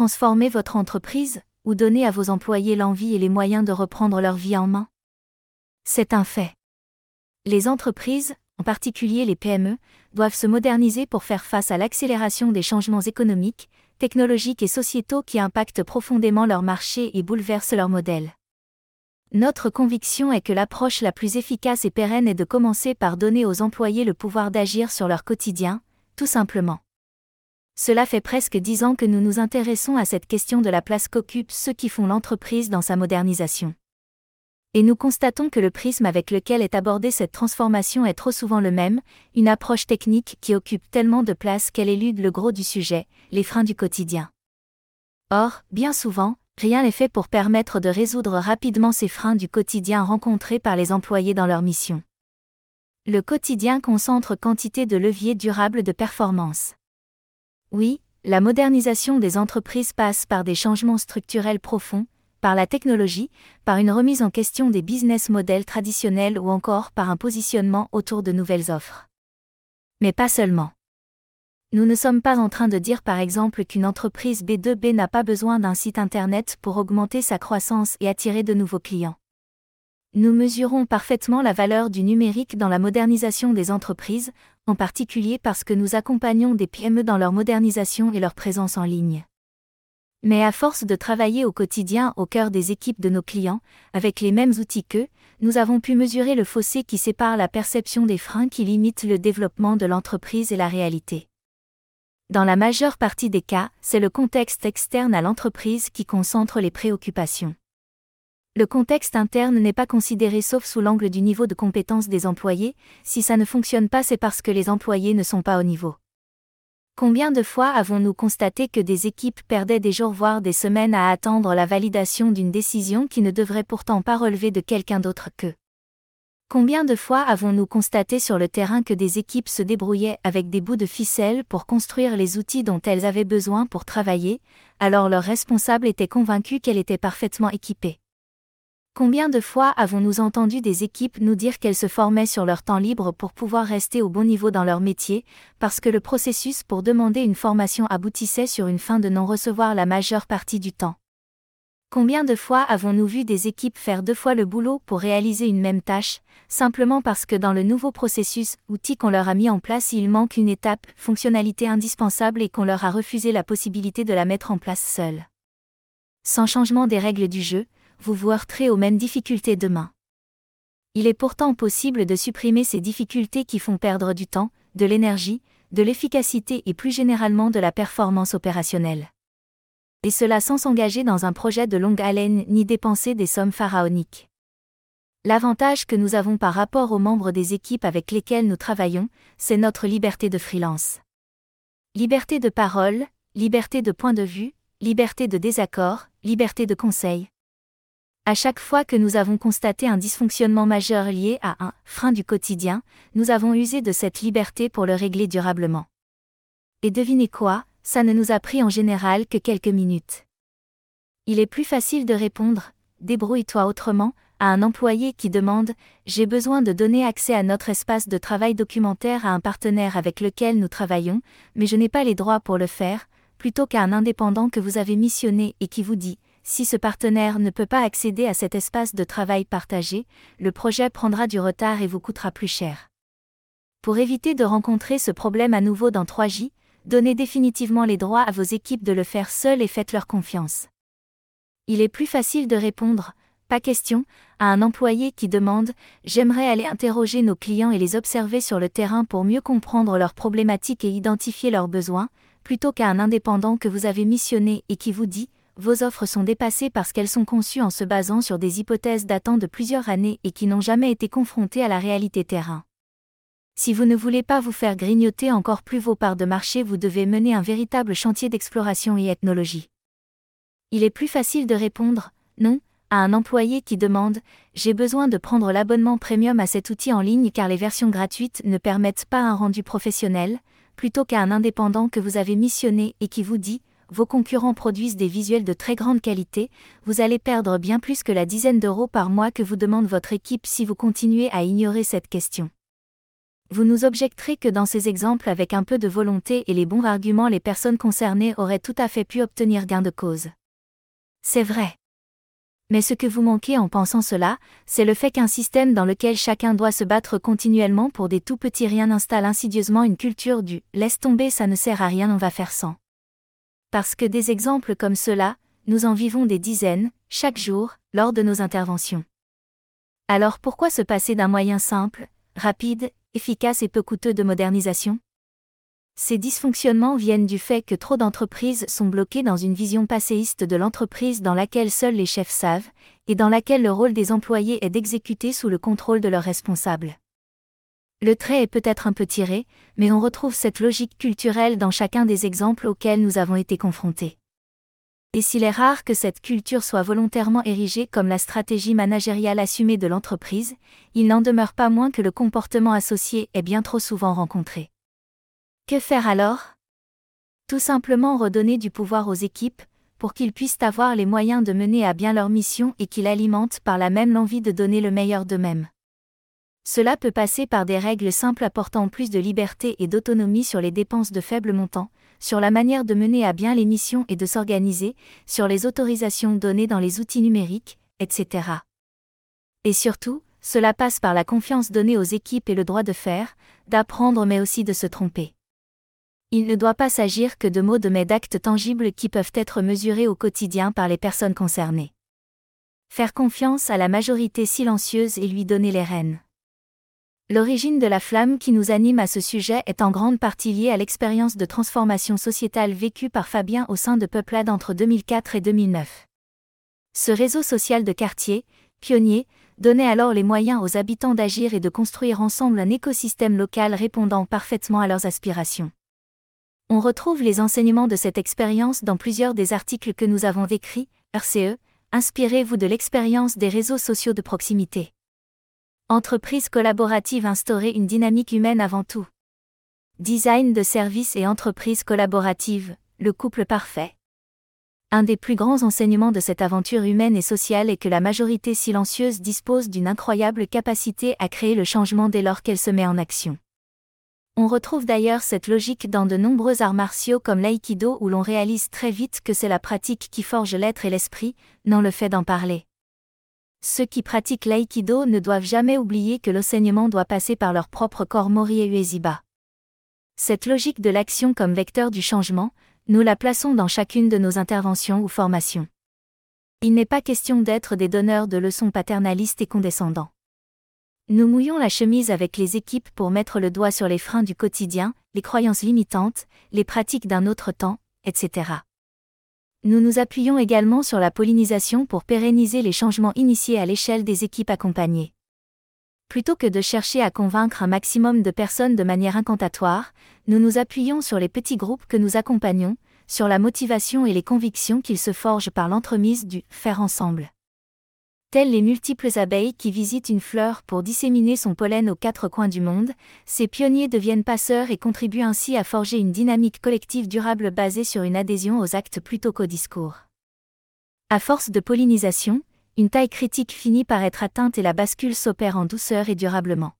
transformer votre entreprise, ou donner à vos employés l'envie et les moyens de reprendre leur vie en main C'est un fait. Les entreprises, en particulier les PME, doivent se moderniser pour faire face à l'accélération des changements économiques, technologiques et sociétaux qui impactent profondément leur marché et bouleversent leur modèle. Notre conviction est que l'approche la plus efficace et pérenne est de commencer par donner aux employés le pouvoir d'agir sur leur quotidien, tout simplement. Cela fait presque dix ans que nous nous intéressons à cette question de la place qu'occupent ceux qui font l'entreprise dans sa modernisation. Et nous constatons que le prisme avec lequel est abordée cette transformation est trop souvent le même, une approche technique qui occupe tellement de place qu'elle élude le gros du sujet, les freins du quotidien. Or, bien souvent, rien n'est fait pour permettre de résoudre rapidement ces freins du quotidien rencontrés par les employés dans leur mission. Le quotidien concentre quantité de leviers durables de performance. Oui, la modernisation des entreprises passe par des changements structurels profonds, par la technologie, par une remise en question des business models traditionnels ou encore par un positionnement autour de nouvelles offres. Mais pas seulement. Nous ne sommes pas en train de dire par exemple qu'une entreprise B2B n'a pas besoin d'un site Internet pour augmenter sa croissance et attirer de nouveaux clients. Nous mesurons parfaitement la valeur du numérique dans la modernisation des entreprises, en particulier parce que nous accompagnons des PME dans leur modernisation et leur présence en ligne. Mais à force de travailler au quotidien au cœur des équipes de nos clients, avec les mêmes outils qu'eux, nous avons pu mesurer le fossé qui sépare la perception des freins qui limitent le développement de l'entreprise et la réalité. Dans la majeure partie des cas, c'est le contexte externe à l'entreprise qui concentre les préoccupations. Le contexte interne n'est pas considéré sauf sous l'angle du niveau de compétence des employés, si ça ne fonctionne pas c'est parce que les employés ne sont pas au niveau. Combien de fois avons-nous constaté que des équipes perdaient des jours voire des semaines à attendre la validation d'une décision qui ne devrait pourtant pas relever de quelqu'un d'autre qu'eux Combien de fois avons-nous constaté sur le terrain que des équipes se débrouillaient avec des bouts de ficelle pour construire les outils dont elles avaient besoin pour travailler, alors leurs responsables étaient convaincus qu'elle était parfaitement équipée Combien de fois avons-nous entendu des équipes nous dire qu'elles se formaient sur leur temps libre pour pouvoir rester au bon niveau dans leur métier, parce que le processus pour demander une formation aboutissait sur une fin de non-recevoir la majeure partie du temps? Combien de fois avons-nous vu des équipes faire deux fois le boulot pour réaliser une même tâche, simplement parce que dans le nouveau processus, outil qu'on leur a mis en place, il manque une étape, fonctionnalité indispensable et qu'on leur a refusé la possibilité de la mettre en place seule? Sans changement des règles du jeu, vous vous heurterez aux mêmes difficultés demain. Il est pourtant possible de supprimer ces difficultés qui font perdre du temps, de l'énergie, de l'efficacité et plus généralement de la performance opérationnelle et cela sans s'engager dans un projet de longue haleine ni dépenser des sommes pharaoniques. L'avantage que nous avons par rapport aux membres des équipes avec lesquelles nous travaillons, c'est notre liberté de freelance. Liberté de parole, liberté de point de vue, liberté de désaccord, liberté de conseil. À chaque fois que nous avons constaté un dysfonctionnement majeur lié à un frein du quotidien, nous avons usé de cette liberté pour le régler durablement. Et devinez quoi, ça ne nous a pris en général que quelques minutes. Il est plus facile de répondre Débrouille-toi autrement à un employé qui demande J'ai besoin de donner accès à notre espace de travail documentaire à un partenaire avec lequel nous travaillons, mais je n'ai pas les droits pour le faire, plutôt qu'à un indépendant que vous avez missionné et qui vous dit Si ce partenaire ne peut pas accéder à cet espace de travail partagé, le projet prendra du retard et vous coûtera plus cher. Pour éviter de rencontrer ce problème à nouveau dans 3J, donnez définitivement les droits à vos équipes de le faire seules et faites-leur confiance. Il est plus facile de répondre, pas question, à un employé qui demande J'aimerais aller interroger nos clients et les observer sur le terrain pour mieux comprendre leurs problématiques et identifier leurs besoins, plutôt qu'à un indépendant que vous avez missionné et qui vous dit Vos offres sont dépassées parce qu'elles sont conçues en se basant sur des hypothèses datant de plusieurs années et qui n'ont jamais été confrontées à la réalité terrain. Si vous ne voulez pas vous faire grignoter encore plus vos parts de marché, vous devez mener un véritable chantier d'exploration et ethnologie. Il est plus facile de répondre non à un employé qui demande J'ai besoin de prendre l'abonnement premium à cet outil en ligne car les versions gratuites ne permettent pas un rendu professionnel, plutôt qu'à un indépendant que vous avez missionné et qui vous dit Vos concurrents produisent des visuels de très grande qualité, vous allez perdre bien plus que la dizaine d'euros par mois que vous demande votre équipe si vous continuez à ignorer cette question. Vous nous objecterez que dans ces exemples avec un peu de volonté et les bons arguments les personnes concernées auraient tout à fait pu obtenir gain de cause. C'est vrai. Mais ce que vous manquez en pensant cela, c'est le fait qu'un système dans lequel chacun doit se battre continuellement pour des tout petits riens installe insidieusement une culture du laisse tomber ça ne sert à rien on va faire sans. Parce que des exemples comme cela, nous en vivons des dizaines, chaque jour, lors de nos interventions. Alors pourquoi se passer d'un moyen simple, rapide, efficace et peu coûteux de modernisation? Ces dysfonctionnements viennent du fait que trop d'entreprises sont bloquées dans une vision passéiste de l'entreprise dans laquelle seuls les chefs savent, et dans laquelle le rôle des employés est d'exécuter sous le contrôle de leurs responsables. Le trait est peut-être un peu tiré, mais on retrouve cette logique culturelle dans chacun des exemples auxquels nous avons été confrontés. Et s'il est rare que cette culture soit volontairement érigée comme la stratégie managériale assumée de l'entreprise, il n'en demeure pas moins que le comportement associé est bien trop souvent rencontré. Que faire alors? Tout simplement redonner du pouvoir aux équipes, pour qu'ils puissent avoir les moyens de mener à bien leur mission et qu'ils alimentent par la même l'envie de donner le meilleur d'eux-mêmes. Cela peut passer par des règles simples apportant plus de liberté et d'autonomie sur les dépenses de faible montant, sur la manière de mener à bien les missions et de s'organiser, sur les autorisations données dans les outils numériques, etc. Et surtout, cela passe par la confiance donnée aux équipes et le droit de faire, d'apprendre mais aussi de se tromper. Il ne doit pas s'agir que de mots de mais d'actes tangibles qui peuvent être mesurés au quotidien par les personnes concernées. Faire confiance à la majorité silencieuse et lui donner les rênes. L'origine de la flamme qui nous anime à ce sujet est en grande partie liée à l'expérience de transformation sociétale vécue par Fabien au sein de Peuplade entre 2004 et 2009. Ce réseau social de quartier, pionnier, donnait alors les moyens aux habitants d'agir et de construire ensemble un écosystème local répondant parfaitement à leurs aspirations. On retrouve les enseignements de cette expérience dans plusieurs des articles que nous avons écrits, RCE, inspirez-vous de l'expérience des réseaux sociaux de proximité. Entreprise collaborative instaurer une dynamique humaine avant tout. Design de services et entreprise collaborative, le couple parfait. Un des plus grands enseignements de cette aventure humaine et sociale est que la majorité silencieuse dispose d'une incroyable capacité à créer le changement dès lors qu'elle se met en action. On retrouve d'ailleurs cette logique dans de nombreux arts martiaux comme l'aïkido où l'on réalise très vite que c'est la pratique qui forge l'être et l'esprit, non le fait d'en parler. Ceux qui pratiquent l'aïkido ne doivent jamais oublier que l'enseignement doit passer par leur propre corps mori et uesiba. Cette logique de l'action comme vecteur du changement, nous la plaçons dans chacune de nos interventions ou formations. Il n'est pas question d'être des donneurs de leçons paternalistes et condescendants. Nous mouillons la chemise avec les équipes pour mettre le doigt sur les freins du quotidien, les croyances limitantes, les pratiques d'un autre temps, etc. Nous nous appuyons également sur la pollinisation pour pérenniser les changements initiés à l'échelle des équipes accompagnées. Plutôt que de chercher à convaincre un maximum de personnes de manière incantatoire, nous nous appuyons sur les petits groupes que nous accompagnons, sur la motivation et les convictions qu'ils se forgent par l'entremise du faire ensemble. Telles les multiples abeilles qui visitent une fleur pour disséminer son pollen aux quatre coins du monde, ces pionniers deviennent passeurs et contribuent ainsi à forger une dynamique collective durable basée sur une adhésion aux actes plutôt qu'aux discours. À force de pollinisation, une taille critique finit par être atteinte et la bascule s'opère en douceur et durablement.